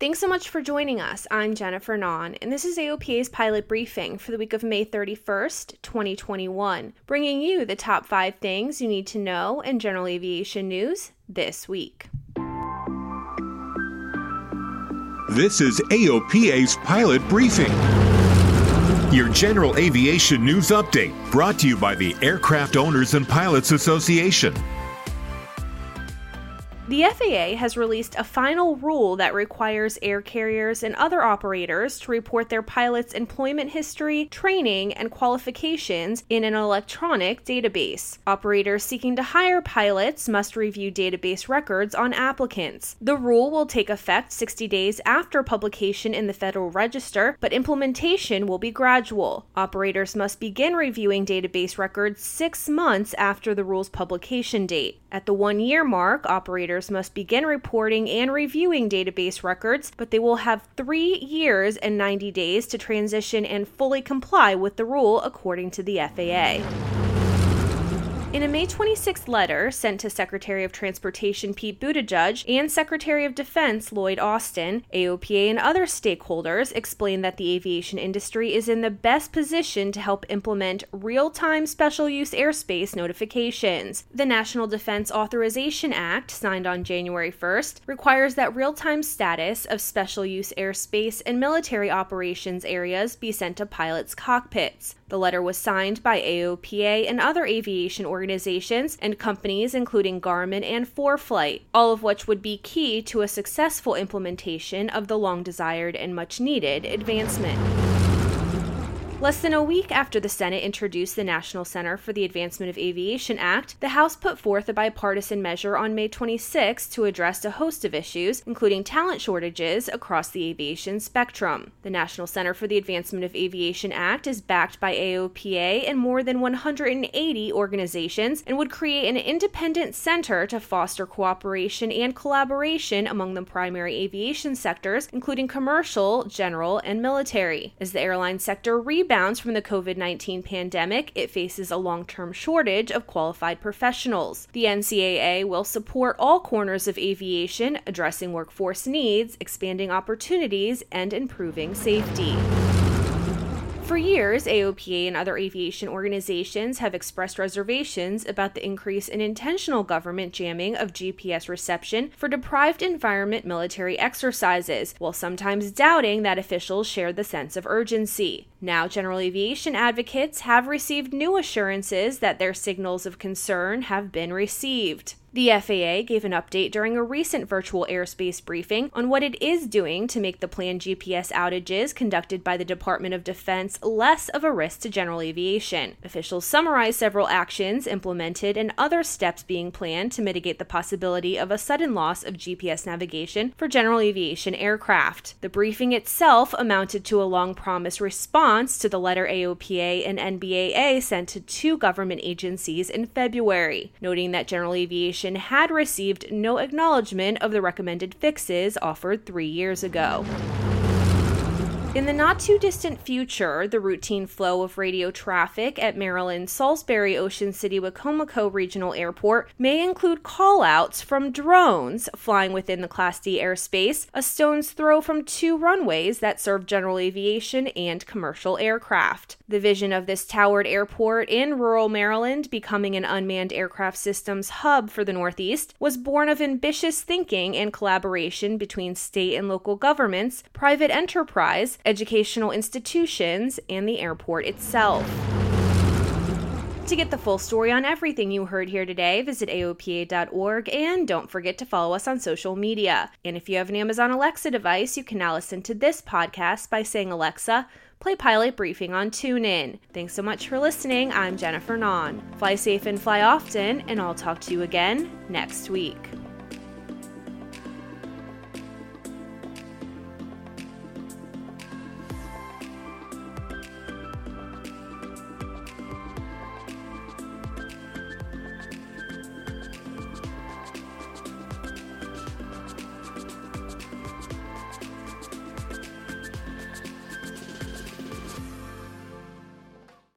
Thanks so much for joining us. I'm Jennifer Nahn, and this is AOPA's pilot briefing for the week of May 31st, 2021, bringing you the top five things you need to know in general aviation news this week. This is AOPA's pilot briefing. Your general aviation news update brought to you by the Aircraft Owners and Pilots Association. The FAA has released a final rule that requires air carriers and other operators to report their pilots' employment history, training, and qualifications in an electronic database. Operators seeking to hire pilots must review database records on applicants. The rule will take effect 60 days after publication in the Federal Register, but implementation will be gradual. Operators must begin reviewing database records six months after the rule's publication date. At the one year mark, operators must begin reporting and reviewing database records, but they will have three years and 90 days to transition and fully comply with the rule according to the FAA. In a May 26 letter sent to Secretary of Transportation Pete Buttigieg and Secretary of Defense Lloyd Austin, AOPA and other stakeholders explained that the aviation industry is in the best position to help implement real time special use airspace notifications. The National Defense Authorization Act, signed on January 1st, requires that real time status of special use airspace and military operations areas be sent to pilots' cockpits. The letter was signed by AOPA and other aviation organizations and companies, including Garmin and ForeFlight, all of which would be key to a successful implementation of the long desired and much needed advancement. Less than a week after the Senate introduced the National Center for the Advancement of Aviation Act, the House put forth a bipartisan measure on May 26 to address a host of issues, including talent shortages across the aviation spectrum. The National Center for the Advancement of Aviation Act is backed by AOPA and more than 180 organizations and would create an independent center to foster cooperation and collaboration among the primary aviation sectors, including commercial, general, and military. As the airline sector rebounds, rebounds from the COVID 19 pandemic, it faces a long term shortage of qualified professionals. The NCAA will support all corners of aviation, addressing workforce needs, expanding opportunities, and improving safety. For years, AOPA and other aviation organizations have expressed reservations about the increase in intentional government jamming of GPS reception for deprived environment military exercises, while sometimes doubting that officials share the sense of urgency. Now, general aviation advocates have received new assurances that their signals of concern have been received. The FAA gave an update during a recent virtual airspace briefing on what it is doing to make the planned GPS outages conducted by the Department of Defense less of a risk to general aviation. Officials summarized several actions implemented and other steps being planned to mitigate the possibility of a sudden loss of GPS navigation for general aviation aircraft. The briefing itself amounted to a long promised response to the letter AOPA and NBAA sent to two government agencies in February, noting that general aviation had received no acknowledgement of the recommended fixes offered three years ago. In the not too distant future, the routine flow of radio traffic at Maryland's Salisbury Ocean City Wicomico Regional Airport may include callouts from drones flying within the Class D airspace, a stone's throw from two runways that serve general aviation and commercial aircraft. The vision of this towered airport in rural Maryland becoming an unmanned aircraft systems hub for the Northeast was born of ambitious thinking and collaboration between state and local governments, private enterprise, educational institutions, and the airport itself. To get the full story on everything you heard here today, visit AOPA.org and don't forget to follow us on social media. And if you have an Amazon Alexa device, you can now listen to this podcast by saying, Alexa, play Pilot Briefing on TuneIn. Thanks so much for listening. I'm Jennifer Nahn. Fly safe and fly often, and I'll talk to you again next week.